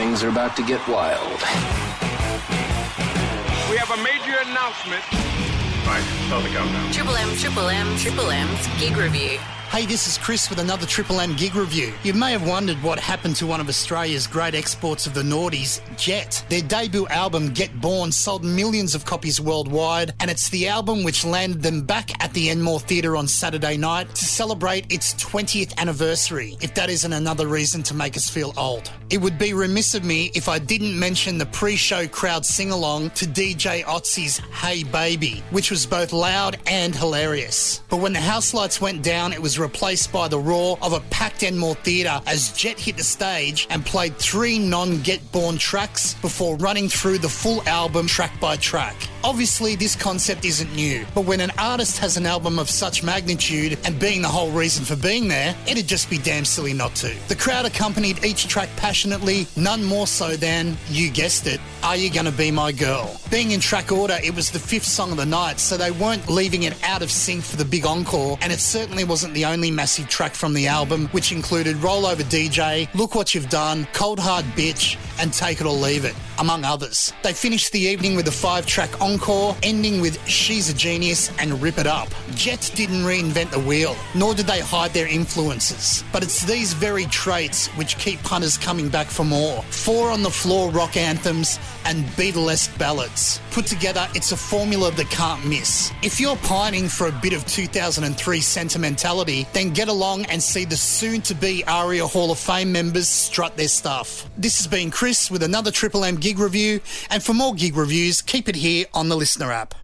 things are about to get wild. We have a major announcement. Right, start the countdown. Triple M, Triple M, Triple M's gig review. Hey, this is Chris with another Triple M gig review. You may have wondered what happened to one of Australia's great exports of the noughties, Jet. Their debut album, Get Born, sold millions of copies worldwide, and it's the album which landed them back at the Enmore Theatre on Saturday night to celebrate its 20th anniversary, if that isn't another reason to make us feel old. It would be remiss of me if I didn't mention the pre show crowd sing along to DJ Otzi's Hey Baby, which was both loud and hilarious. But when the house lights went down, it was replaced by the roar of a packed Enmore Theatre as Jet hit the stage and played three non Get Born tracks before running through the full album track by track. Obviously, this concept isn't new, but when an artist has an album of such magnitude and being the whole reason for being there, it'd just be damn silly not to. The crowd accompanied each track passionately, none more so than, you guessed it, Are You Gonna Be My Girl? Being in track order, it was the fifth song of the night, so they weren't leaving it out of sync for the big encore, and it certainly wasn't the only massive track from the album, which included Roll Over DJ, Look What You've Done, Cold Hard Bitch, and Take It or Leave It, among others. They finished the evening with a five track encore, ending with She's a Genius and Rip It Up. Jets didn't reinvent the wheel, nor did they hide their influences. But it's these very traits which keep punters coming back for more. Four on the floor rock anthems and Beatlesque ballads. Put together, it's a formula that can't miss. If you're pining for a bit of 2003 sentimentality, then get along and see the soon to be ARIA Hall of Fame members strut their stuff. This has been Chris with another Triple M gig review, and for more gig reviews, keep it here on the LiSTNR app.